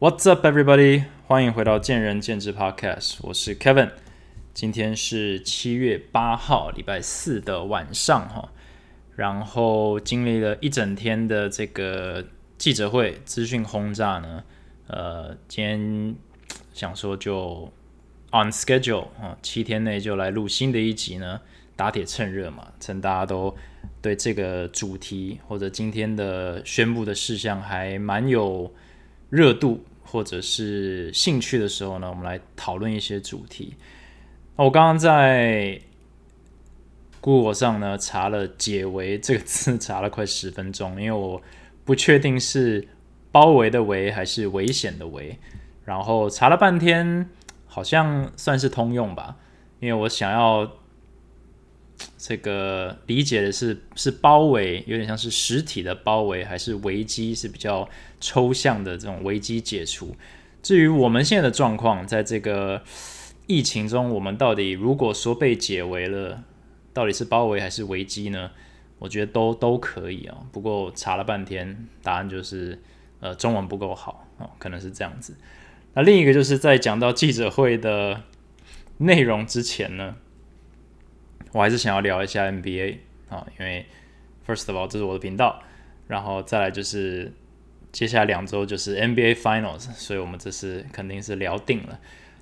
What's up, everybody？欢迎回到见仁见智 Podcast，我是 Kevin。今天是七月八号，礼拜四的晚上哈。然后经历了一整天的这个记者会、资讯轰炸呢，呃，今天想说就 on schedule 啊，七天内就来录新的一集呢，打铁趁热嘛，趁大家都对这个主题或者今天的宣布的事项还蛮有热度或者是兴趣的时候呢，我们来讨论一些主题。我刚刚在。Google 上呢查了“解围”这个字，查了快十分钟，因为我不确定是包围的围还是危险的围，然后查了半天，好像算是通用吧，因为我想要这个理解的是是包围，有点像是实体的包围，还是危机是比较抽象的这种危机解除。至于我们现在的状况，在这个疫情中，我们到底如果说被解围了？到底是包围还是危机呢？我觉得都都可以啊。不过查了半天，答案就是呃中文不够好哦，可能是这样子。那另一个就是在讲到记者会的内容之前呢，我还是想要聊一下 NBA 啊，因为 first of all 这是我的频道，然后再来就是接下来两周就是 NBA Finals，所以我们这是肯定是聊定了。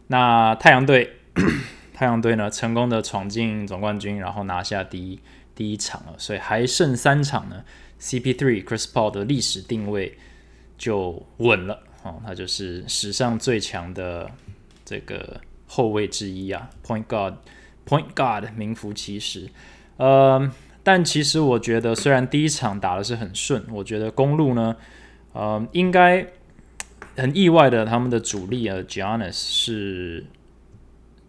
那太阳队。太阳队呢，成功的闯进总冠军，然后拿下第一第一场了，所以还剩三场呢。CP3 Chris Paul 的历史定位就稳了哦，他就是史上最强的这个后卫之一啊，Point God Point Guard 名副其实。呃，但其实我觉得，虽然第一场打的是很顺，我觉得公路呢，呃，应该很意外的，他们的主力啊，Giannis 是。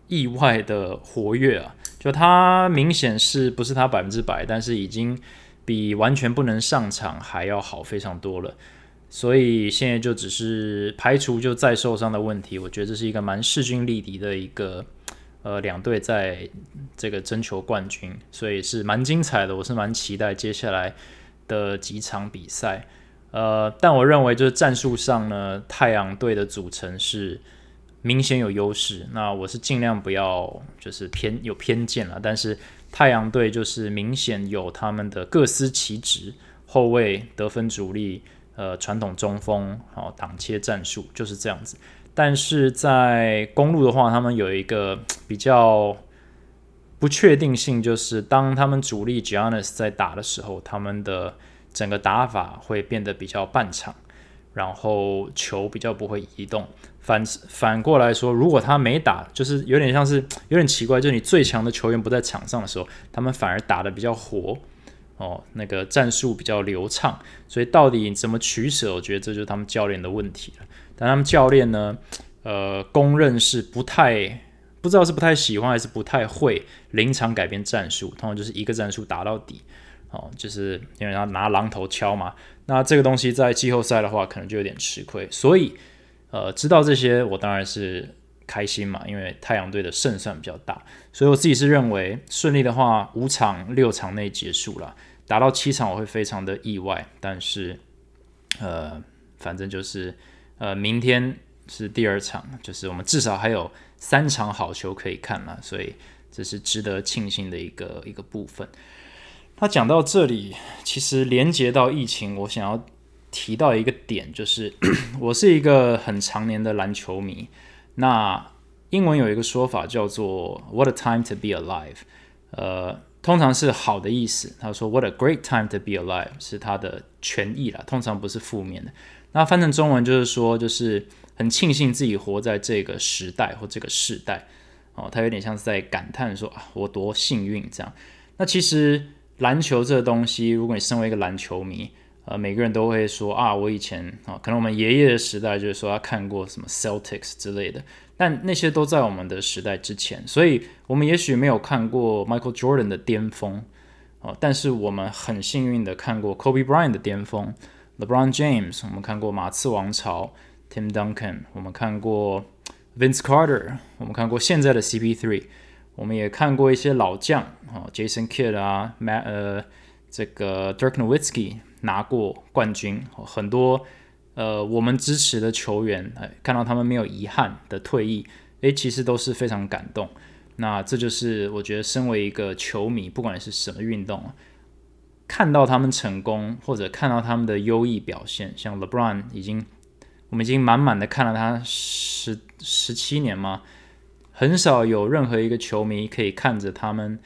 意外的活跃啊，就他明显是不是他百分之百，但是已经比完全不能上场还要好非常多了。所以现在就只是排除就再受伤的问题，我觉得这是一个蛮势均力敌的一个呃两队在这个争求冠军，所以是蛮精彩的。我是蛮期待接下来的几场比赛。呃，但我认为就是战术上呢，太阳队的组成是。明显有优势，那我是尽量不要就是偏有偏见了。但是太阳队就是明显有他们的各司其职，后卫、得分主力、呃传统中锋，好挡切战术就是这样子。但是在公路的话，他们有一个比较不确定性，就是当他们主力 Giannis 在打的时候，他们的整个打法会变得比较半场，然后球比较不会移动。反反过来说，如果他没打，就是有点像是有点奇怪，就是你最强的球员不在场上的时候，他们反而打的比较活哦，那个战术比较流畅。所以到底怎么取舍，我觉得这就是他们教练的问题了。但他们教练呢，呃，公认是不太不知道是不太喜欢还是不太会临场改变战术，通常就是一个战术打到底哦，就是因为他拿榔头敲嘛。那这个东西在季后赛的话，可能就有点吃亏，所以。呃，知道这些我当然是开心嘛，因为太阳队的胜算比较大，所以我自己是认为顺利的话，五场六场内结束了，打到七场我会非常的意外，但是呃，反正就是呃，明天是第二场，就是我们至少还有三场好球可以看了，所以这是值得庆幸的一个一个部分。他讲到这里，其实连接到疫情，我想要。提到一个点，就是 我是一个很常年的篮球迷。那英文有一个说法叫做 “What a time to be alive”，呃，通常是好的意思。他说 “What a great time to be alive” 是他的全意啦，通常不是负面的。那翻成中文就是说，就是很庆幸自己活在这个时代或这个世代。哦，他有点像是在感叹说啊，我多幸运这样。那其实篮球这个东西，如果你身为一个篮球迷，呃，每个人都会说啊，我以前啊，可能我们爷爷的时代就是说他看过什么 Celtics 之类的，但那些都在我们的时代之前，所以我们也许没有看过 Michael Jordan 的巅峰哦，但是我们很幸运的看过 Kobe Bryant 的巅峰，LeBron James，我们看过马刺王朝，Tim Duncan，我们看过 Vince Carter，我们看过现在的 CP3，我们也看过一些老将啊，Jason Kidd 啊，Matt 呃，这个 Dirk Nowitzki。拿过冠军，很多呃，我们支持的球员，哎，看到他们没有遗憾的退役，诶，其实都是非常感动。那这就是我觉得，身为一个球迷，不管是什么运动，看到他们成功，或者看到他们的优异表现，像 LeBron 已经，我们已经满满的看了他十十七年嘛，很少有任何一个球迷可以看着他们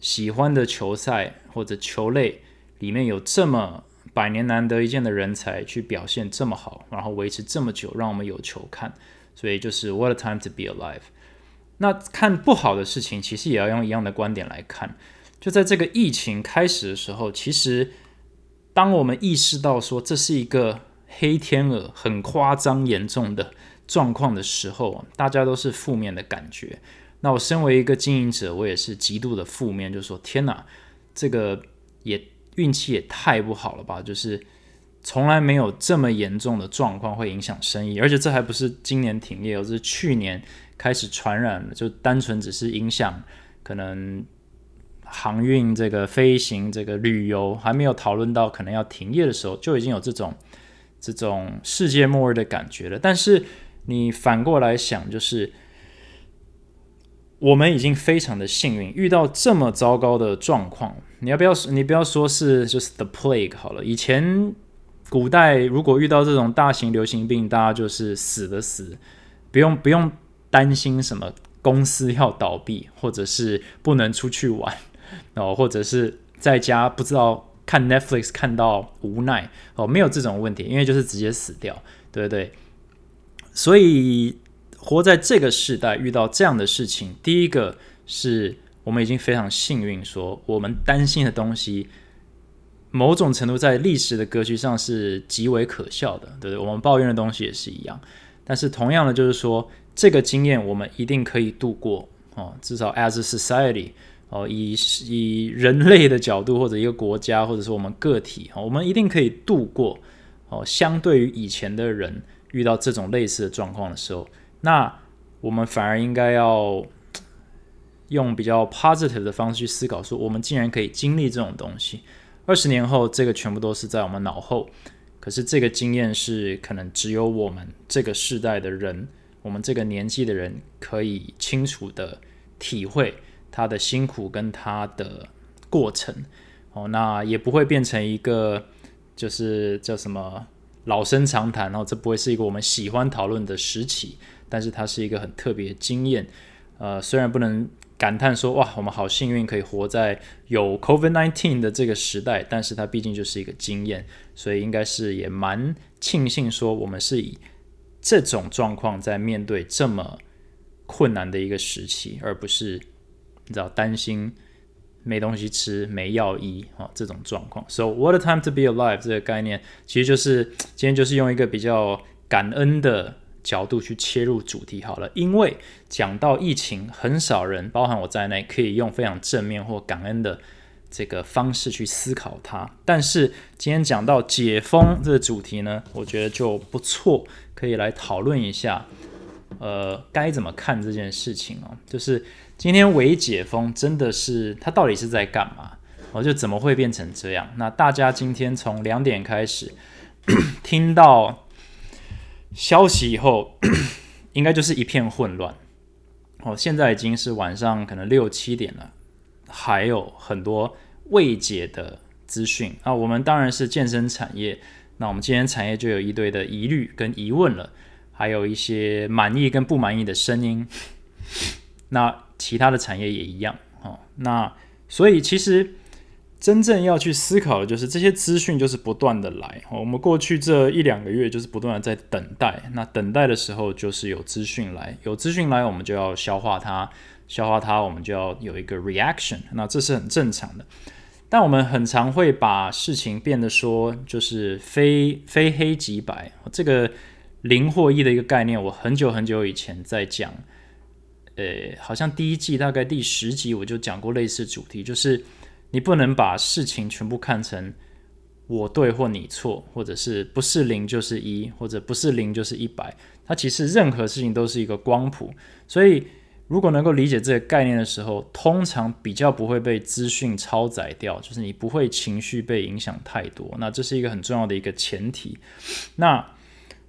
喜欢的球赛或者球类里面有这么。百年难得一见的人才去表现这么好，然后维持这么久，让我们有球看，所以就是 What a time to be alive。那看不好的事情，其实也要用一样的观点来看。就在这个疫情开始的时候，其实当我们意识到说这是一个黑天鹅、很夸张严重的状况的时候，大家都是负面的感觉。那我身为一个经营者，我也是极度的负面，就说天哪，这个也。运气也太不好了吧！就是从来没有这么严重的状况会影响生意，而且这还不是今年停业，而是去年开始传染了，就单纯只是影响可能航运、这个飞行、这个旅游，还没有讨论到可能要停业的时候，就已经有这种这种世界末日的感觉了。但是你反过来想，就是。我们已经非常的幸运，遇到这么糟糕的状况。你要不要？你不要说是就是 the plague 好了。以前古代如果遇到这种大型流行病，大家就是死的死，不用不用担心什么公司要倒闭，或者是不能出去玩，哦，或者是在家不知道看 Netflix 看到无奈哦，没有这种问题，因为就是直接死掉，对不对？所以。活在这个时代遇到这样的事情，第一个是我们已经非常幸运，说我们担心的东西，某种程度在历史的格局上是极为可笑的，对不对？我们抱怨的东西也是一样，但是同样的就是说，这个经验我们一定可以度过哦，至少 as a society 哦，以以人类的角度或者一个国家或者是我们个体哦，我们一定可以度过哦，相对于以前的人遇到这种类似的状况的时候。那我们反而应该要用比较 positive 的方式去思考，说我们竟然可以经历这种东西，二十年后这个全部都是在我们脑后，可是这个经验是可能只有我们这个世代的人，我们这个年纪的人可以清楚的体会他的辛苦跟他的过程，哦，那也不会变成一个就是叫什么老生常谈，然后这不会是一个我们喜欢讨论的时期。但是它是一个很特别的经验，呃，虽然不能感叹说哇，我们好幸运可以活在有 COVID-19 的这个时代，但是它毕竟就是一个经验，所以应该是也蛮庆幸说我们是以这种状况在面对这么困难的一个时期，而不是你知道担心没东西吃、没药医啊这种状况。So what a time to be alive 这个概念，其实就是今天就是用一个比较感恩的。角度去切入主题好了，因为讲到疫情，很少人，包含我在内，可以用非常正面或感恩的这个方式去思考它。但是今天讲到解封这个主题呢，我觉得就不错，可以来讨论一下，呃，该怎么看这件事情哦？就是今天微解封真的是它到底是在干嘛？我就怎么会变成这样？那大家今天从两点开始 听到。消息以后，应该就是一片混乱。哦，现在已经是晚上可能六七点了，还有很多未解的资讯。那我们当然是健身产业，那我们今天产业就有一堆的疑虑跟疑问了，还有一些满意跟不满意的声音。那其他的产业也一样。哦，那所以其实。真正要去思考的就是这些资讯，就是不断的来。我们过去这一两个月就是不断的在等待。那等待的时候，就是有资讯来，有资讯来，我们就要消化它，消化它，我们就要有一个 reaction。那这是很正常的。但我们很常会把事情变得说，就是非非黑即白。这个零或一的一个概念，我很久很久以前在讲，呃，好像第一季大概第十集我就讲过类似主题，就是。你不能把事情全部看成我对或你错，或者是不是零就是一，或者不是零就是一百。它其实任何事情都是一个光谱，所以如果能够理解这个概念的时候，通常比较不会被资讯超载掉，就是你不会情绪被影响太多。那这是一个很重要的一个前提。那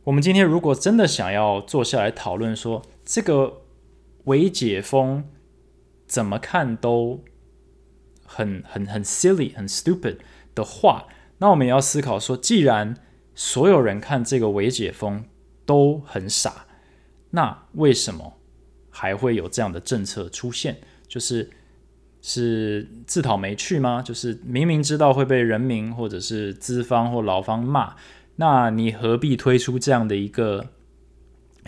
我们今天如果真的想要坐下来讨论说这个伪解封怎么看都很很很 silly 很 stupid 的话，那我们也要思考说，既然所有人看这个伪解封都很傻，那为什么？还会有这样的政策出现，就是是自讨没趣吗？就是明明知道会被人民或者是资方或劳方骂，那你何必推出这样的一个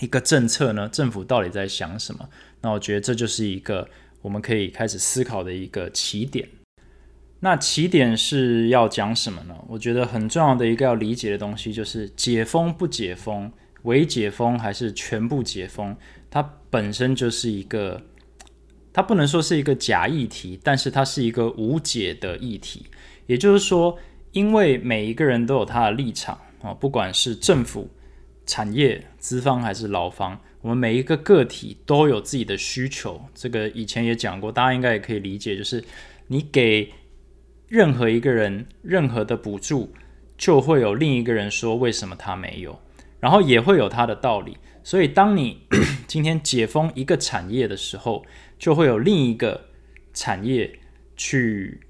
一个政策呢？政府到底在想什么？那我觉得这就是一个我们可以开始思考的一个起点。那起点是要讲什么呢？我觉得很重要的一个要理解的东西就是解封不解封，伪解封还是全部解封？它本身就是一个，它不能说是一个假议题，但是它是一个无解的议题。也就是说，因为每一个人都有他的立场啊，不管是政府、产业、资方还是劳方，我们每一个个体都有自己的需求。这个以前也讲过，大家应该也可以理解，就是你给任何一个人任何的补助，就会有另一个人说为什么他没有，然后也会有他的道理。所以，当你 今天解封一个产业的时候，就会有另一个产业去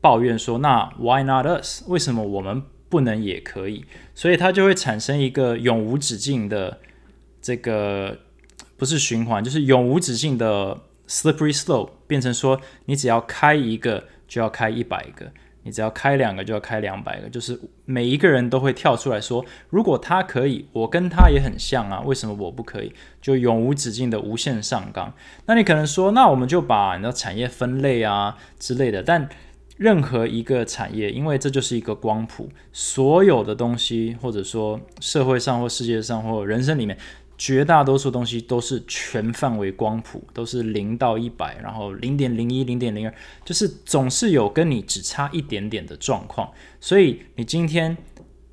抱怨说：“那 Why not us？为什么我们不能也可以？”所以它就会产生一个永无止境的这个不是循环，就是永无止境的 slippery slope，变成说你只要开一个就要开一百个。你只要开两个就要开两百个，就是每一个人都会跳出来说，如果他可以，我跟他也很像啊，为什么我不可以？就永无止境的无限上纲。那你可能说，那我们就把你的产业分类啊之类的。但任何一个产业，因为这就是一个光谱，所有的东西，或者说社会上或世界上或人生里面。绝大多数东西都是全范围光谱，都是零到一百，然后零点零一、零点零二，就是总是有跟你只差一点点的状况。所以你今天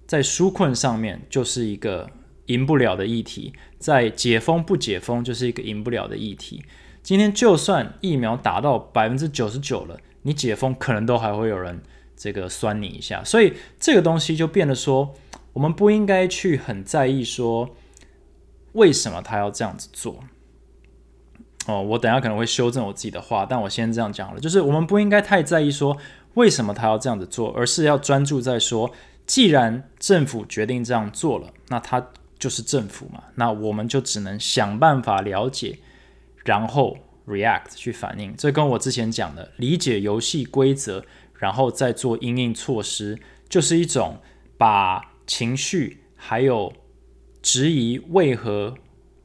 在纾困上面就是一个赢不了的议题，在解封不解封就是一个赢不了的议题。今天就算疫苗达到百分之九十九了，你解封可能都还会有人这个酸你一下。所以这个东西就变得说，我们不应该去很在意说。为什么他要这样子做？哦，我等下可能会修正我自己的话，但我先这样讲了，就是我们不应该太在意说为什么他要这样子做，而是要专注在说，既然政府决定这样做了，那他就是政府嘛，那我们就只能想办法了解，然后 react 去反应。这跟我之前讲的理解游戏规则，然后再做应应措施，就是一种把情绪还有。质疑为何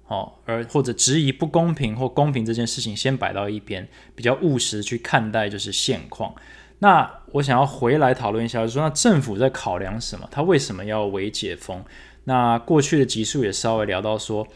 哦，而或者质疑不公平或公平这件事情，先摆到一边，比较务实去看待就是现况。那我想要回来讨论一下，就说那政府在考量什么？他为什么要为解封？那过去的集数也稍微聊到说，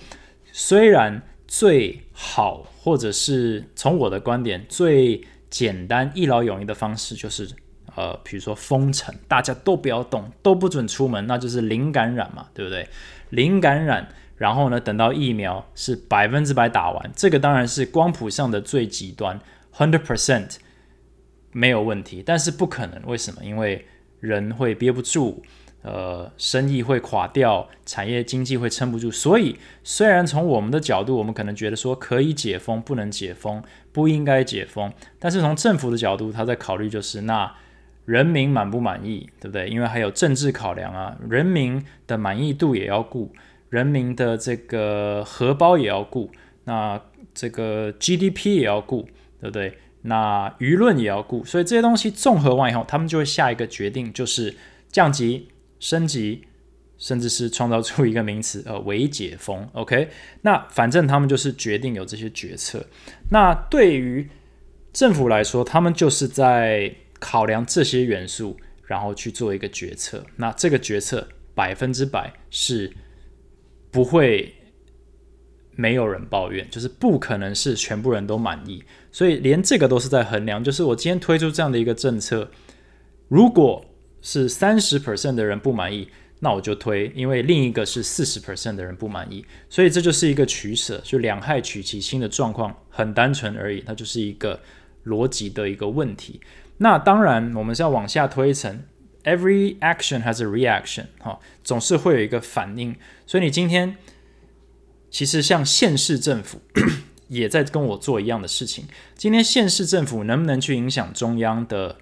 虽然最好或者是从我的观点最简单一劳永逸的方式，就是呃，比如说封城，大家都不要动，都不准出门，那就是零感染嘛，对不对？零感染，然后呢，等到疫苗是百分之百打完，这个当然是光谱上的最极端，hundred percent 没有问题，但是不可能，为什么？因为人会憋不住，呃，生意会垮掉，产业经济会撑不住，所以虽然从我们的角度，我们可能觉得说可以解封，不能解封，不应该解封，但是从政府的角度，他在考虑就是那。人民满不满意，对不对？因为还有政治考量啊，人民的满意度也要顾，人民的这个荷包也要顾，那这个 GDP 也要顾，对不对？那舆论也要顾，所以这些东西综合完以后，他们就会下一个决定，就是降级、升级，甚至是创造出一个名词，呃，伪解封。OK，那反正他们就是决定有这些决策。那对于政府来说，他们就是在。考量这些元素，然后去做一个决策。那这个决策百分之百是不会没有人抱怨，就是不可能是全部人都满意。所以连这个都是在衡量。就是我今天推出这样的一个政策，如果是三十 percent 的人不满意，那我就推，因为另一个是四十 percent 的人不满意，所以这就是一个取舍，就两害取其轻的状况，很单纯而已，它就是一个逻辑的一个问题。那当然，我们是要往下推一层，every action has a reaction，哈，总是会有一个反应。所以你今天其实像县市政府 也在跟我做一样的事情。今天县市政府能不能去影响中央的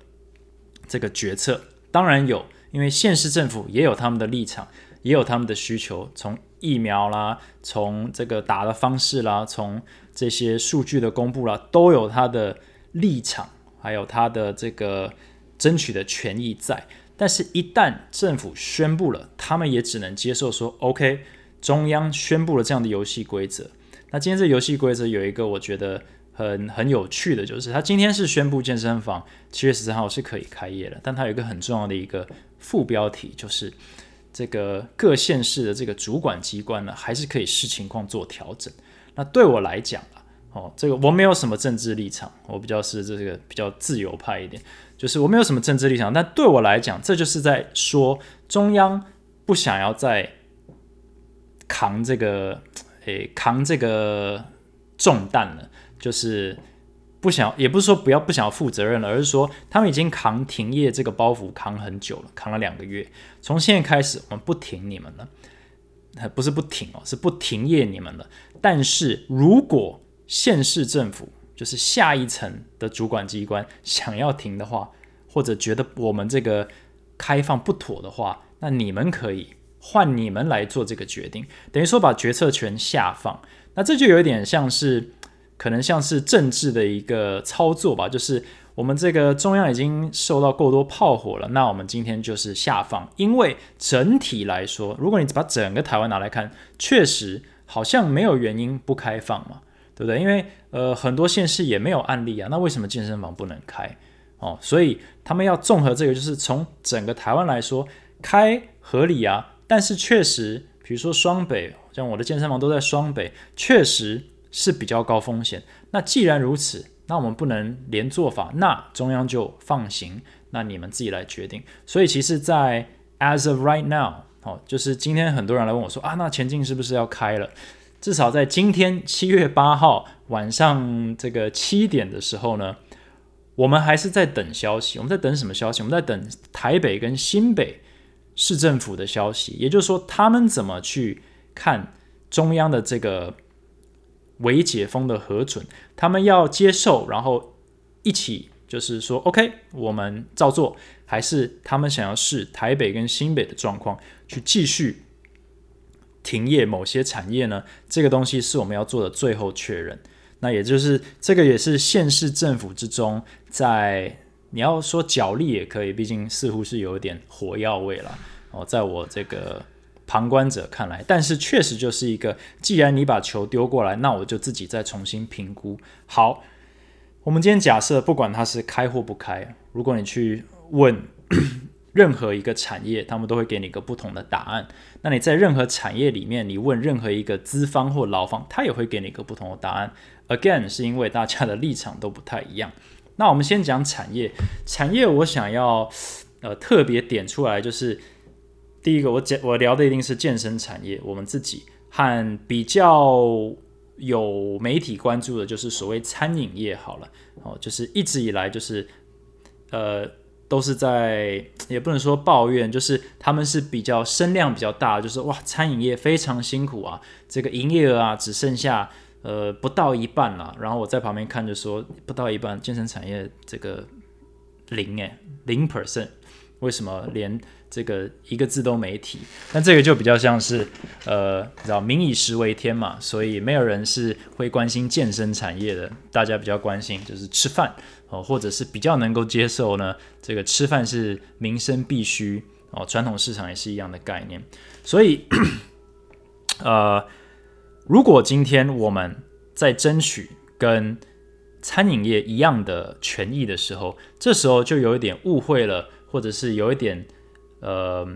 这个决策？当然有。因为县市政府也有他们的立场，也有他们的需求，从疫苗啦，从这个打的方式啦，从这些数据的公布啦，都有他的立场，还有他的这个争取的权益在。但是，一旦政府宣布了，他们也只能接受说，OK，中央宣布了这样的游戏规则。那今天这游戏规则有一个，我觉得。很很有趣的就是，他今天是宣布健身房七月十三号是可以开业的，但他有一个很重要的一个副标题，就是这个各县市的这个主管机关呢，还是可以视情况做调整。那对我来讲啊，哦，这个我没有什么政治立场，我比较是这个比较自由派一点，就是我没有什么政治立场，但对我来讲，这就是在说中央不想要再扛这个，诶，扛这个重担了。就是不想，也不是说不要不想要负责任了，而是说他们已经扛停业这个包袱扛很久了，扛了两个月。从现在开始，我们不停你们了，不是不停哦，是不停业你们了。但是如果县市政府就是下一层的主管机关想要停的话，或者觉得我们这个开放不妥的话，那你们可以换你们来做这个决定，等于说把决策权下放。那这就有点像是。可能像是政治的一个操作吧，就是我们这个中央已经受到够多炮火了，那我们今天就是下放。因为整体来说，如果你把整个台湾拿来看，确实好像没有原因不开放嘛，对不对？因为呃很多县市也没有案例啊，那为什么健身房不能开？哦，所以他们要综合这个，就是从整个台湾来说开合理啊，但是确实，比如说双北，像我的健身房都在双北，确实。是比较高风险。那既然如此，那我们不能连做法，那中央就放行，那你们自己来决定。所以其实，在 as of right now，哦，就是今天很多人来问我说啊，那前进是不是要开了？至少在今天七月八号晚上这个七点的时候呢，我们还是在等消息。我们在等什么消息？我们在等台北跟新北市政府的消息，也就是说，他们怎么去看中央的这个。为解封的核准，他们要接受，然后一起就是说，OK，我们照做，还是他们想要试台北跟新北的状况，去继续停业某些产业呢？这个东西是我们要做的最后确认。那也就是这个也是县市政府之中，在你要说角力也可以，毕竟似乎是有一点火药味了哦，在我这个。旁观者看来，但是确实就是一个，既然你把球丢过来，那我就自己再重新评估。好，我们今天假设，不管它是开或不开，如果你去问 任何一个产业，他们都会给你一个不同的答案。那你在任何产业里面，你问任何一个资方或劳方，他也会给你一个不同的答案。Again，是因为大家的立场都不太一样。那我们先讲产业，产业我想要呃特别点出来就是。第一个，我讲我聊的一定是健身产业。我们自己和比较有媒体关注的，就是所谓餐饮业好了。哦，就是一直以来就是呃，都是在也不能说抱怨，就是他们是比较声量比较大，就是哇，餐饮业非常辛苦啊，这个营业额啊只剩下呃不到一半了。然后我在旁边看着说，不到一半，健身产业这个零诶，零 percent，为什么连？这个一个字都没提，那这个就比较像是，呃，知道民以食为天嘛，所以没有人是会关心健身产业的，大家比较关心就是吃饭哦，或者是比较能够接受呢，这个吃饭是民生必须哦，传统市场也是一样的概念，所以，呃，如果今天我们在争取跟餐饮业一样的权益的时候，这时候就有一点误会了，或者是有一点。呃，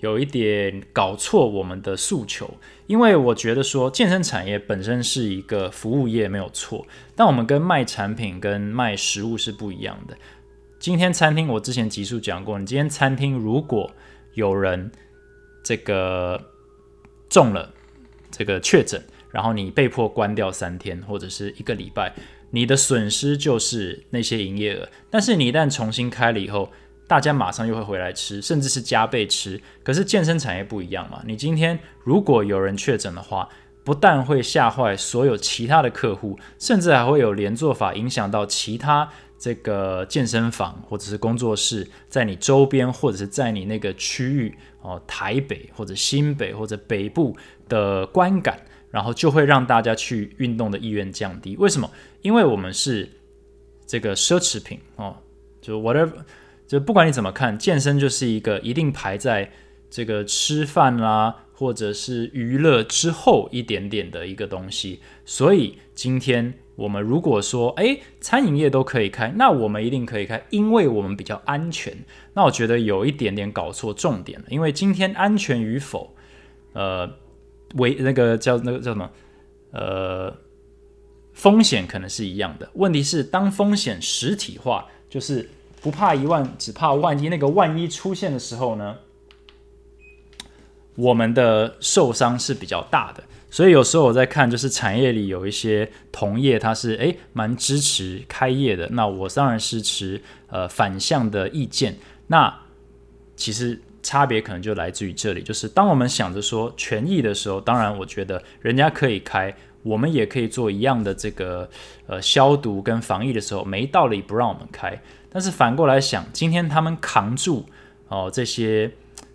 有一点搞错我们的诉求，因为我觉得说健身产业本身是一个服务业没有错，但我们跟卖产品跟卖食物是不一样的。今天餐厅我之前集数讲过，你今天餐厅如果有人这个中了这个确诊，然后你被迫关掉三天或者是一个礼拜，你的损失就是那些营业额。但是你一旦重新开了以后，大家马上又会回来吃，甚至是加倍吃。可是健身产业不一样嘛，你今天如果有人确诊的话，不但会吓坏所有其他的客户，甚至还会有连坐法影响到其他这个健身房或者是工作室，在你周边或者是在你那个区域哦，台北或者新北或者北部的观感，然后就会让大家去运动的意愿降低。为什么？因为我们是这个奢侈品哦，就 whatever。就不管你怎么看，健身就是一个一定排在这个吃饭啦，或者是娱乐之后一点点的一个东西。所以今天我们如果说，哎，餐饮业都可以开，那我们一定可以开，因为我们比较安全。那我觉得有一点点搞错重点了，因为今天安全与否，呃，为那个叫那个叫什么，呃，风险可能是一样的。问题是，当风险实体化，就是。不怕一万，只怕万一。那个万一出现的时候呢，我们的受伤是比较大的。所以有时候我在看，就是产业里有一些同业，他是诶蛮支持开业的。那我当然是持呃反向的意见。那其实差别可能就来自于这里，就是当我们想着说权益的时候，当然我觉得人家可以开，我们也可以做一样的这个呃消毒跟防疫的时候，没道理不让我们开。但是反过来想，今天他们扛住哦这些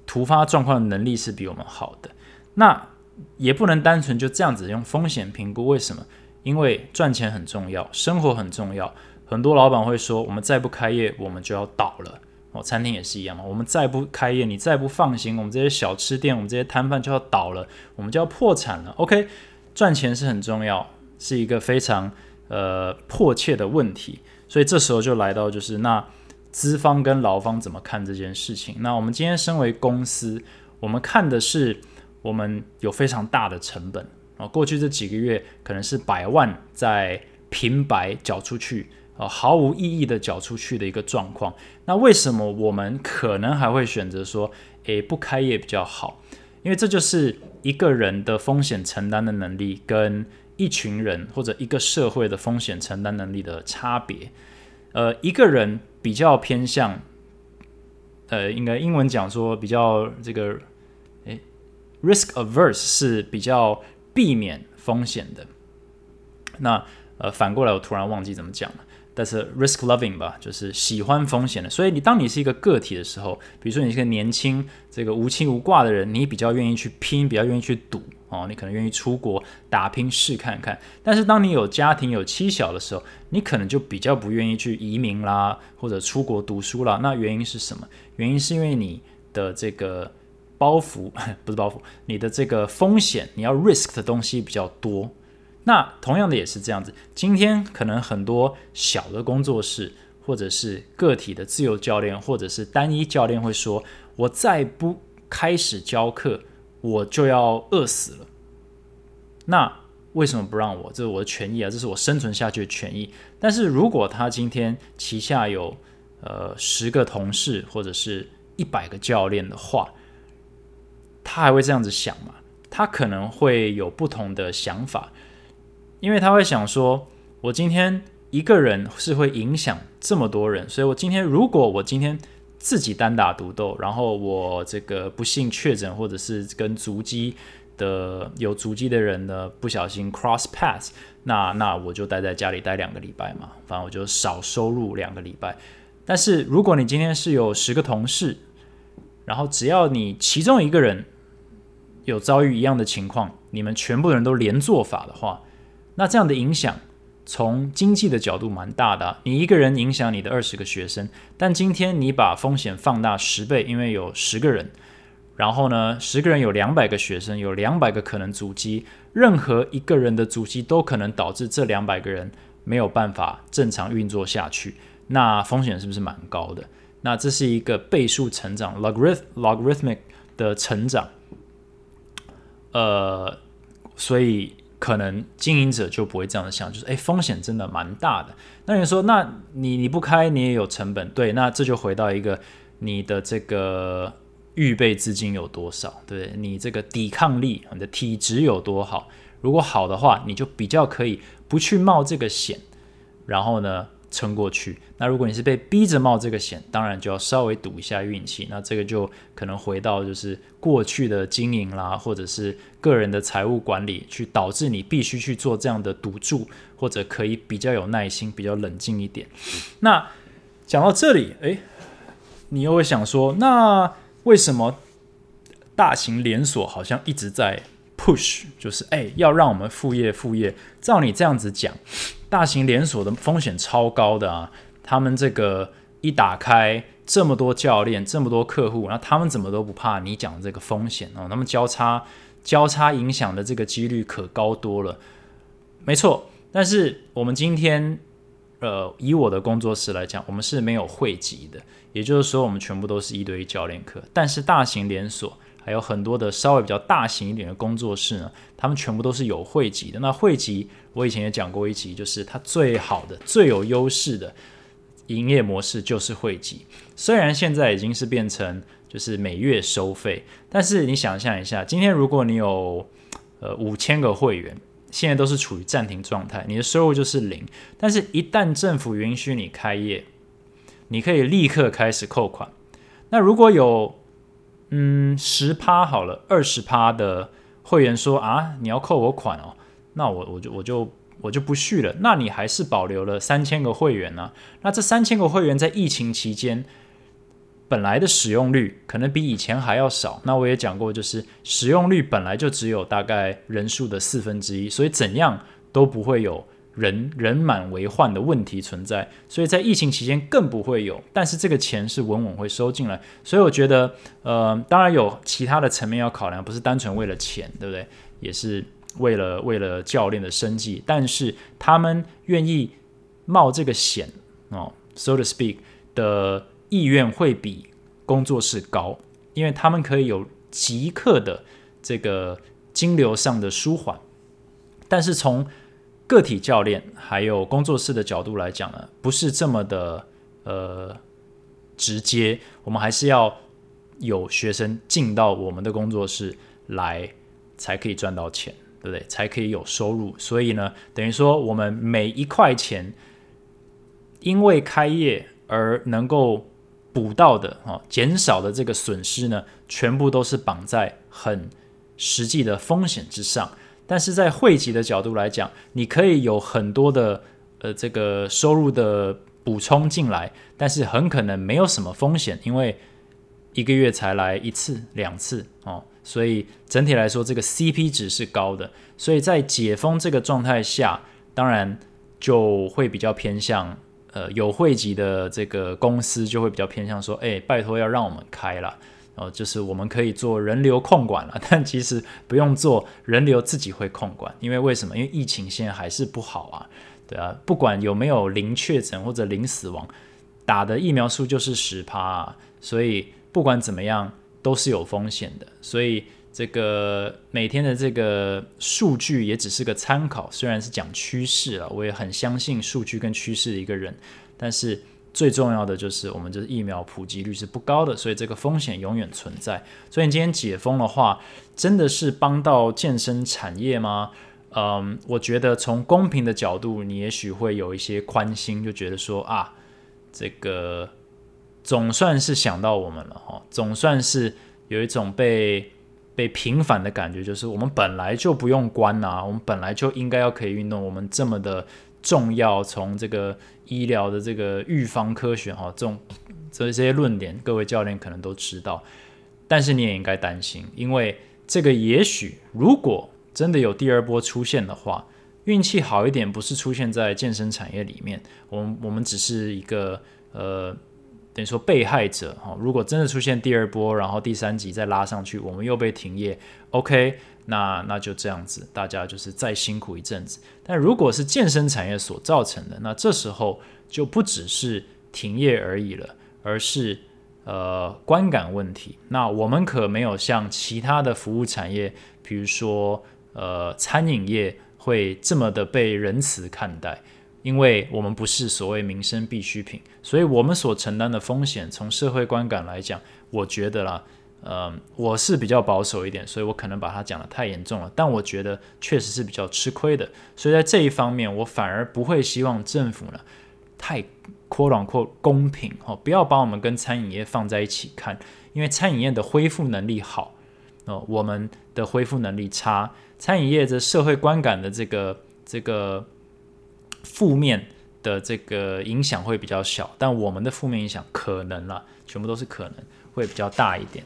突发状况的能力是比我们好的，那也不能单纯就这样子用风险评估。为什么？因为赚钱很重要，生活很重要。很多老板会说，我们再不开业，我们就要倒了。哦，餐厅也是一样嘛，我们再不开业，你再不放行，我们这些小吃店，我们这些摊贩就要倒了，我们就要破产了。OK，赚钱是很重要，是一个非常呃迫切的问题。所以这时候就来到，就是那资方跟劳方怎么看这件事情？那我们今天身为公司，我们看的是我们有非常大的成本啊，过去这几个月可能是百万在平白缴出去啊，毫无意义的缴出去的一个状况。那为什么我们可能还会选择说，诶，不开业比较好？因为这就是一个人的风险承担的能力跟。一群人或者一个社会的风险承担能力的差别，呃，一个人比较偏向，呃，应该英文讲说比较这个，诶 r i s k averse 是比较避免风险的。那呃，反过来我突然忘记怎么讲了。但是 risk loving 吧，就是喜欢风险的。所以你当你是一个个体的时候，比如说你是个年轻、这个无亲无挂的人，你比较愿意去拼，比较愿意去赌哦，你可能愿意出国打拼试看看。但是当你有家庭、有妻小的时候，你可能就比较不愿意去移民啦，或者出国读书啦。那原因是什么？原因是因为你的这个包袱 不是包袱，你的这个风险，你要 risk 的东西比较多。那同样的也是这样子，今天可能很多小的工作室，或者是个体的自由教练，或者是单一教练会说：“我再不开始教课，我就要饿死了。”那为什么不让我？这是我的权益啊，这是我生存下去的权益。但是如果他今天旗下有呃十个同事，或者是一百个教练的话，他还会这样子想吗？他可能会有不同的想法。因为他会想说，我今天一个人是会影响这么多人，所以我今天如果我今天自己单打独斗，然后我这个不幸确诊，或者是跟足迹的有足迹的人呢不小心 cross path，那那我就待在家里待两个礼拜嘛，反正我就少收入两个礼拜。但是如果你今天是有十个同事，然后只要你其中一个人有遭遇一样的情况，你们全部人都连做法的话。那这样的影响，从经济的角度蛮大的。你一个人影响你的二十个学生，但今天你把风险放大十倍，因为有十个人，然后呢，十个人有两百个学生，有两百个可能阻击，任何一个人的阻击都可能导致这两百个人没有办法正常运作下去。那风险是不是蛮高的？那这是一个倍数成长 （logarith logarithmic） 的成长。呃，所以。可能经营者就不会这样想，就是诶，风险真的蛮大的。那你说，那你你不开，你也有成本，对，那这就回到一个你的这个预备资金有多少，对？你这个抵抗力，你的体质有多好？如果好的话，你就比较可以不去冒这个险，然后呢撑过去。那如果你是被逼着冒这个险，当然就要稍微赌一下运气。那这个就可能回到就是过去的经营啦，或者是个人的财务管理，去导致你必须去做这样的赌注，或者可以比较有耐心、比较冷静一点。那讲到这里，诶，你又会想说，那为什么大型连锁好像一直在 push，就是哎，要让我们副业副业？照你这样子讲，大型连锁的风险超高的啊！他们这个一打开这么多教练，这么多客户，那他们怎么都不怕你讲这个风险哦？他们交叉交叉影响的这个几率可高多了。没错，但是我们今天。呃，以我的工作室来讲，我们是没有会籍的，也就是说，我们全部都是一对一教练课。但是大型连锁还有很多的稍微比较大型一点的工作室呢，他们全部都是有会籍的。那会籍，我以前也讲过一集，就是它最好的、最有优势的营业模式就是会籍。虽然现在已经是变成就是每月收费，但是你想象一下，今天如果你有呃五千个会员。现在都是处于暂停状态，你的收入就是零。但是，一旦政府允许你开业，你可以立刻开始扣款。那如果有嗯十趴好了，二十趴的会员说啊，你要扣我款哦，那我我就我就我就不续了。那你还是保留了三千个会员呢？那这三千个会员在疫情期间。本来的使用率可能比以前还要少，那我也讲过，就是使用率本来就只有大概人数的四分之一，所以怎样都不会有人人满为患的问题存在，所以在疫情期间更不会有。但是这个钱是稳稳会收进来，所以我觉得，呃，当然有其他的层面要考量，不是单纯为了钱，对不对？也是为了为了教练的生计，但是他们愿意冒这个险哦，so to speak 的。意愿会比工作室高，因为他们可以有即刻的这个金流上的舒缓。但是从个体教练还有工作室的角度来讲呢，不是这么的呃直接。我们还是要有学生进到我们的工作室来，才可以赚到钱，对不对？才可以有收入。所以呢，等于说我们每一块钱，因为开业而能够。补到的哦，减少的这个损失呢，全部都是绑在很实际的风险之上。但是在汇集的角度来讲，你可以有很多的呃这个收入的补充进来，但是很可能没有什么风险，因为一个月才来一次两次哦，所以整体来说这个 CP 值是高的。所以在解封这个状态下，当然就会比较偏向。呃，有汇集的这个公司就会比较偏向说，哎，拜托要让我们开了，哦就是我们可以做人流控管了，但其实不用做人流，自己会控管，因为为什么？因为疫情现在还是不好啊，对啊，不管有没有零确诊或者零死亡，打的疫苗数就是十趴，啊所以不管怎么样都是有风险的，所以。这个每天的这个数据也只是个参考，虽然是讲趋势啊，我也很相信数据跟趋势的一个人。但是最重要的就是，我们这疫苗普及率是不高的，所以这个风险永远存在。所以你今天解封的话，真的是帮到健身产业吗？嗯，我觉得从公平的角度，你也许会有一些宽心，就觉得说啊，这个总算是想到我们了哈，总算是有一种被。被平反的感觉就是，我们本来就不用关啊，我们本来就应该要可以运动。我们这么的重要，从这个医疗的这个预防科学哈，这种这些论点，各位教练可能都知道。但是你也应该担心，因为这个也许如果真的有第二波出现的话，运气好一点，不是出现在健身产业里面，我们我们只是一个呃。等于说被害者哈，如果真的出现第二波，然后第三级再拉上去，我们又被停业，OK，那那就这样子，大家就是再辛苦一阵子。但如果是健身产业所造成的，那这时候就不只是停业而已了，而是呃观感问题。那我们可没有像其他的服务产业，比如说呃餐饮业，会这么的被仁慈看待。因为我们不是所谓民生必需品，所以我们所承担的风险，从社会观感来讲，我觉得啦，呃，我是比较保守一点，所以我可能把它讲的太严重了。但我觉得确实是比较吃亏的，所以在这一方面，我反而不会希望政府呢太扩广扩公平哦，不要把我们跟餐饮业放在一起看，因为餐饮业的恢复能力好哦，我们的恢复能力差，餐饮业的社会观感的这个这个负面的这个影响会比较小，但我们的负面影响可能啦，全部都是可能会比较大一点。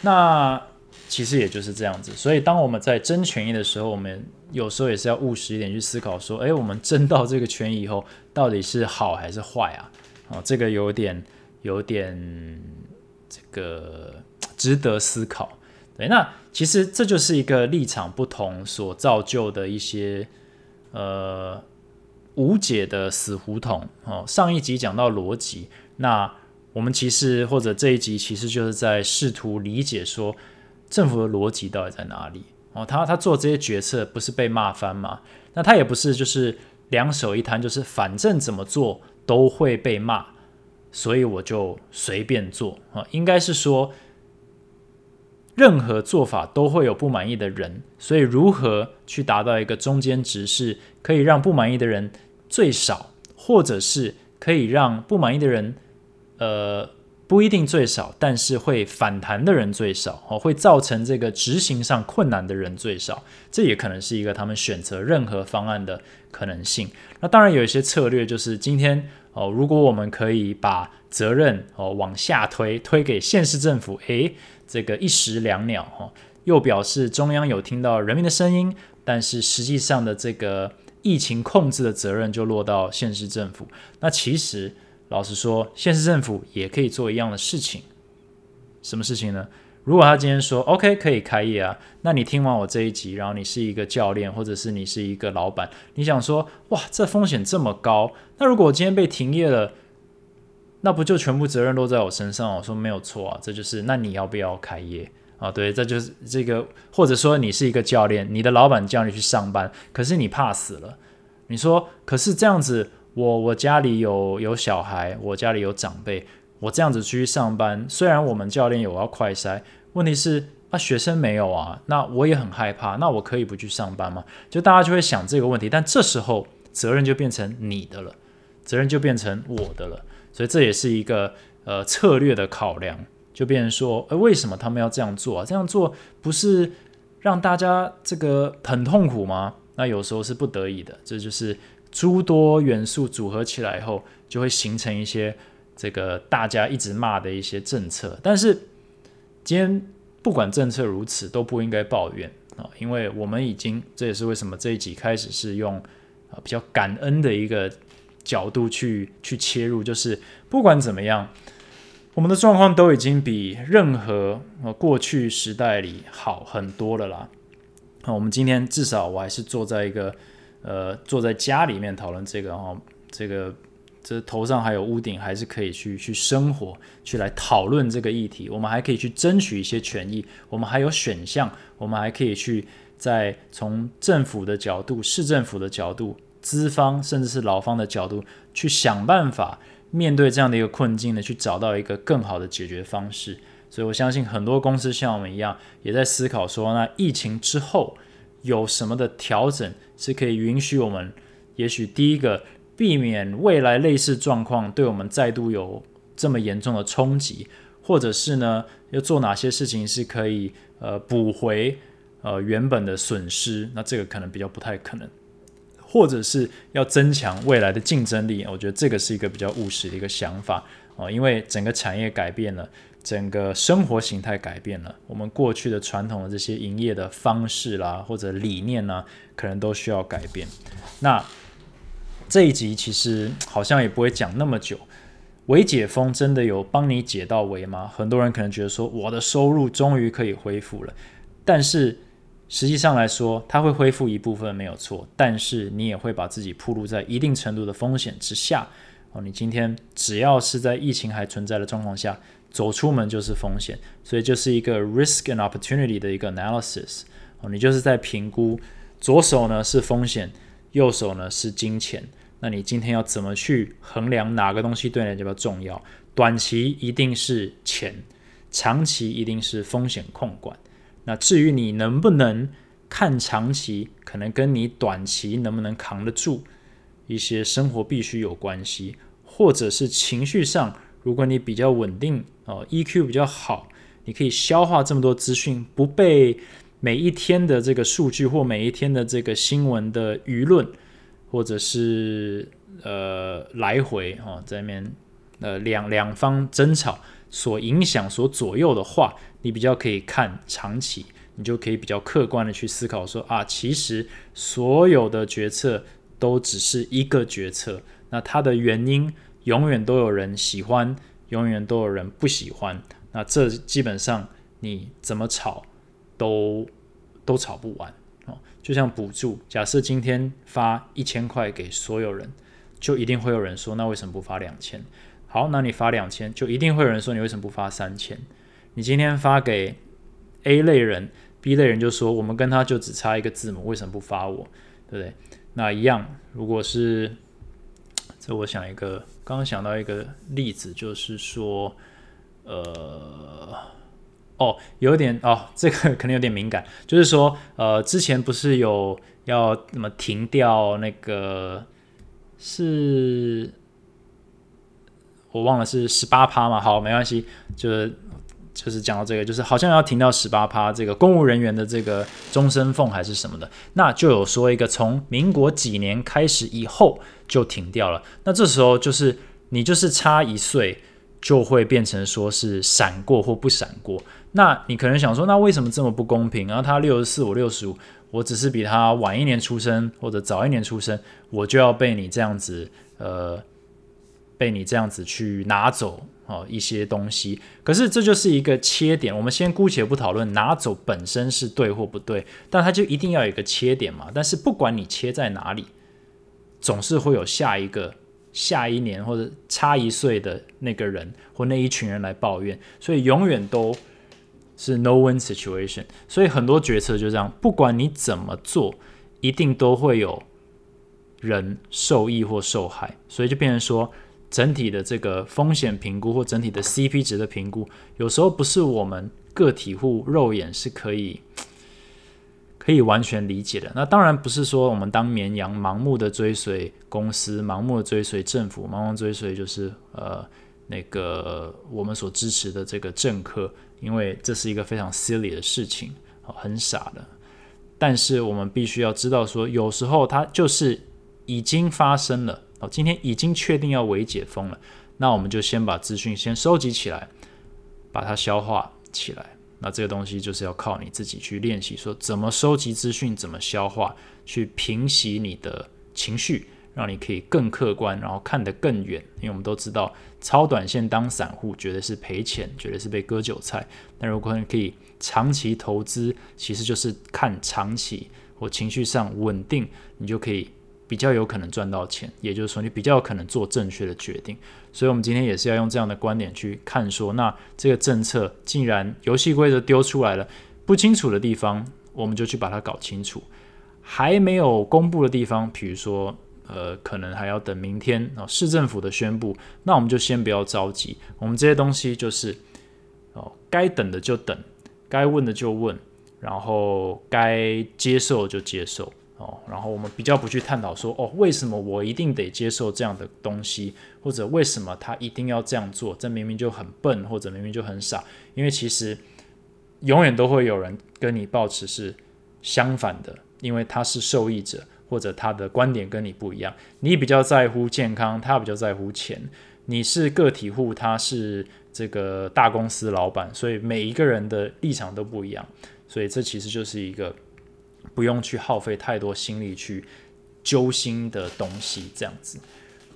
那其实也就是这样子，所以当我们在争权益的时候，我们有时候也是要务实一点去思考，说，诶，我们争到这个权益以后，到底是好还是坏啊？哦，这个有点有点这个值得思考。对，那其实这就是一个立场不同所造就的一些呃无解的死胡同。哦，上一集讲到逻辑，那。我们其实或者这一集其实就是在试图理解说政府的逻辑到底在哪里哦，他他做这些决策不是被骂翻吗？那他也不是就是两手一摊，就是反正怎么做都会被骂，所以我就随便做啊。应该是说任何做法都会有不满意的人，所以如何去达到一个中间值，是可以让不满意的人最少，或者是可以让不满意的人。呃，不一定最少，但是会反弹的人最少哦，会造成这个执行上困难的人最少，这也可能是一个他们选择任何方案的可能性。那当然有一些策略，就是今天哦，如果我们可以把责任哦往下推，推给县市政府，诶，这个一石两鸟哈，又表示中央有听到人民的声音，但是实际上的这个疫情控制的责任就落到县市政府。那其实。老实说，县市政府也可以做一样的事情。什么事情呢？如果他今天说 OK 可以开业啊，那你听完我这一集，然后你是一个教练，或者是你是一个老板，你想说哇，这风险这么高，那如果我今天被停业了，那不就全部责任落在我身上？我说没有错啊，这就是那你要不要开业啊？对，这就是这个，或者说你是一个教练，你的老板叫你去上班，可是你怕死了，你说可是这样子。我我家里有有小孩，我家里有长辈，我这样子出去上班，虽然我们教练有要快筛，问题是啊学生没有啊，那我也很害怕，那我可以不去上班吗？就大家就会想这个问题，但这时候责任就变成你的了，责任就变成我的了，所以这也是一个呃策略的考量，就变成说，呃为什么他们要这样做啊？这样做不是让大家这个很痛苦吗？那有时候是不得已的，这就是。诸多元素组合起来以后，就会形成一些这个大家一直骂的一些政策。但是今天不管政策如此，都不应该抱怨啊，因为我们已经这也是为什么这一集开始是用啊比较感恩的一个角度去去切入，就是不管怎么样，我们的状况都已经比任何呃过去时代里好很多了啦。那我们今天至少我还是坐在一个。呃，坐在家里面讨论这个哦，这个这头上还有屋顶，还是可以去去生活，去来讨论这个议题。我们还可以去争取一些权益，我们还有选项，我们还可以去在从政府的角度、市政府的角度、资方甚至是劳方的角度去想办法面对这样的一个困境呢，去找到一个更好的解决方式。所以我相信很多公司像我们一样，也在思考说，那疫情之后。有什么的调整是可以允许我们？也许第一个避免未来类似状况对我们再度有这么严重的冲击，或者是呢，要做哪些事情是可以呃补回呃原本的损失？那这个可能比较不太可能，或者是要增强未来的竞争力？我觉得这个是一个比较务实的一个想法哦，因为整个产业改变了。整个生活形态改变了，我们过去的传统的这些营业的方式啦，或者理念呢，可能都需要改变。那这一集其实好像也不会讲那么久。微解封真的有帮你解到围吗？很多人可能觉得说，我的收入终于可以恢复了。但是实际上来说，它会恢复一部分没有错，但是你也会把自己暴露在一定程度的风险之下。哦，你今天只要是在疫情还存在的状况下。走出门就是风险，所以就是一个 risk and opportunity 的一个 analysis 哦，你就是在评估左手呢是风险，右手呢是金钱，那你今天要怎么去衡量哪个东西对你比较重要？短期一定是钱，长期一定是风险控管。那至于你能不能看长期，可能跟你短期能不能扛得住一些生活必须有关系，或者是情绪上，如果你比较稳定哦，EQ 比较好，你可以消化这么多资讯，不被每一天的这个数据或每一天的这个新闻的舆论，或者是呃来回哦在那边呃两两方争吵。所影响、所左右的话，你比较可以看长期。你就可以比较客观的去思考说啊，其实所有的决策都只是一个决策，那它的原因永远都有人喜欢，永远都有人不喜欢，那这基本上你怎么吵都都吵不完哦。就像补助，假设今天发一千块给所有人，就一定会有人说，那为什么不发两千？好，那你发两千，就一定会有人说，你为什么不发三千？你今天发给 A 类人。B 类人就说：“我们跟他就只差一个字母，为什么不发我？对不对？那一样，如果是这，我想一个，刚刚想到一个例子，就是说，呃，哦，有点哦，这个 可能有点敏感，就是说，呃，之前不是有要怎么停掉那个，是我忘了是十八趴嘛？好，没关系，就是。”就是讲到这个，就是好像要停到十八趴，这个公务人员的这个终身俸还是什么的，那就有说一个从民国几年开始以后就停掉了。那这时候就是你就是差一岁就会变成说是闪过或不闪过。那你可能想说，那为什么这么不公平？然后他六十四，我六十五，我只是比他晚一年出生或者早一年出生，我就要被你这样子呃被你这样子去拿走。哦，一些东西，可是这就是一个切点。我们先姑且不讨论拿走本身是对或不对，但它就一定要有一个切点嘛。但是不管你切在哪里，总是会有下一个、下一年或者差一岁的那个人或那一群人来抱怨，所以永远都是 no win situation。所以很多决策就这样，不管你怎么做，一定都会有人受益或受害，所以就变成说。整体的这个风险评估或整体的 CP 值的评估，有时候不是我们个体户肉眼是可以可以完全理解的。那当然不是说我们当绵羊盲目的追随公司，盲目的追随政府，盲目追随就是呃那个我们所支持的这个政客，因为这是一个非常 silly 的事情，很傻的。但是我们必须要知道说，有时候它就是已经发生了。好，今天已经确定要微解封了，那我们就先把资讯先收集起来，把它消化起来。那这个东西就是要靠你自己去练习，说怎么收集资讯，怎么消化，去平息你的情绪，让你可以更客观，然后看得更远。因为我们都知道，超短线当散户绝对是赔钱，绝对是被割韭菜。但如果你可以长期投资，其实就是看长期或情绪上稳定，你就可以。比较有可能赚到钱，也就是说你比较有可能做正确的决定。所以，我们今天也是要用这样的观点去看，说那这个政策既然游戏规则丢出来了，不清楚的地方，我们就去把它搞清楚。还没有公布的地方，比如说呃，可能还要等明天啊，市政府的宣布，那我们就先不要着急。我们这些东西就是哦，该等的就等，该问的就问，然后该接受就接受。哦，然后我们比较不去探讨说，哦，为什么我一定得接受这样的东西，或者为什么他一定要这样做？这明明就很笨，或者明明就很傻。因为其实永远都会有人跟你抱持是相反的，因为他是受益者，或者他的观点跟你不一样。你比较在乎健康，他比较在乎钱。你是个体户，他是这个大公司老板，所以每一个人的立场都不一样。所以这其实就是一个。不用去耗费太多心力去揪心的东西，这样子。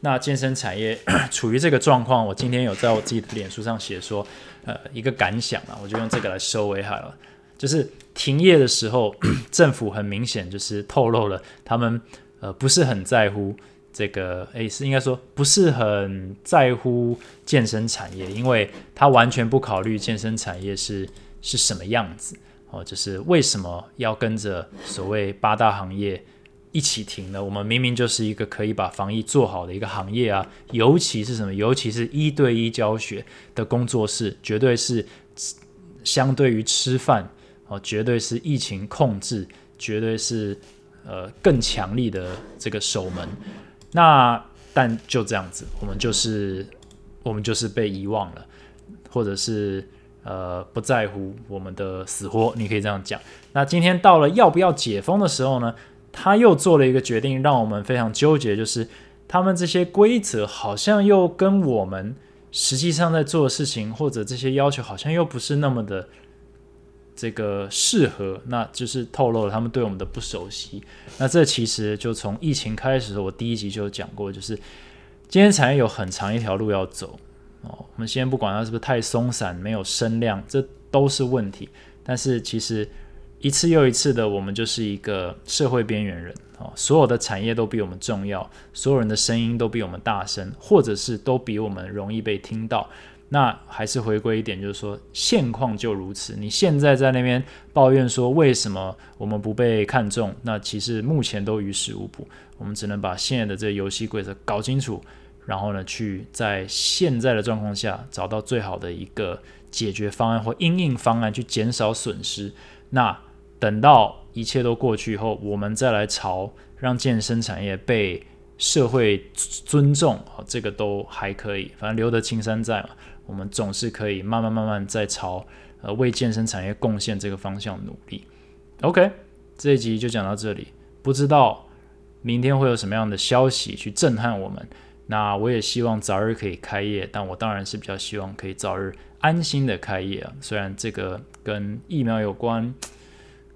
那健身产业 处于这个状况，我今天有在我自己的脸书上写说，呃，一个感想啊，我就用这个来收尾好了。就是停业的时候，政府很明显就是透露了他们呃不是很在乎这个，诶，是应该说不是很在乎健身产业，因为他完全不考虑健身产业是是什么样子。哦，就是为什么要跟着所谓八大行业一起停呢？我们明明就是一个可以把防疫做好的一个行业啊，尤其是什么？尤其是一对一教学的工作室，绝对是相对于吃饭哦，绝对是疫情控制，绝对是呃更强力的这个守门。那但就这样子，我们就是我们就是被遗忘了，或者是呃不在乎我们的死活，你可以这样讲。那今天到了要不要解封的时候呢？他又做了一个决定，让我们非常纠结，就是他们这些规则好像又跟我们实际上在做的事情或者这些要求好像又不是那么的这个适合，那就是透露了他们对我们的不熟悉。那这其实就从疫情开始，我第一集就讲过，就是今天产业有很长一条路要走我们先不管它是不是太松散、没有声量，这都是问题。但是其实。一次又一次的，我们就是一个社会边缘人哦。所有的产业都比我们重要，所有人的声音都比我们大声，或者是都比我们容易被听到。那还是回归一点，就是说现况就如此。你现在在那边抱怨说为什么我们不被看中？那其实目前都于事无补。我们只能把现在的这个游戏规则搞清楚，然后呢，去在现在的状况下找到最好的一个解决方案或应应方案，去减少损失。那等到一切都过去以后，我们再来朝让健身产业被社会尊重，哦，这个都还可以。反正留得青山在嘛，我们总是可以慢慢慢慢在朝呃为健身产业贡献这个方向努力。OK，这一集就讲到这里，不知道明天会有什么样的消息去震撼我们。那我也希望早日可以开业，但我当然是比较希望可以早日安心的开业啊。虽然这个跟疫苗有关。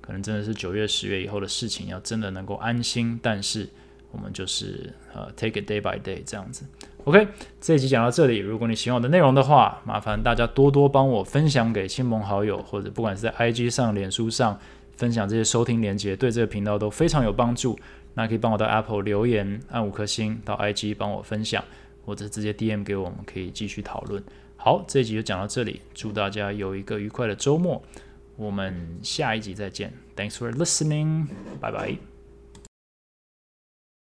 可能真的是九月、十月以后的事情，要真的能够安心。但是我们就是呃，take it day by day 这样子。OK，这一集讲到这里。如果你喜欢我的内容的话，麻烦大家多多帮我分享给亲朋好友，或者不管是在 IG 上、脸书上分享这些收听连接，对这个频道都非常有帮助。那可以帮我到 Apple 留言按五颗星，到 IG 帮我分享，或者直接 DM 给我我们，可以继续讨论。好，这一集就讲到这里，祝大家有一个愉快的周末。我们下一集再见。Thanks for listening. 拜拜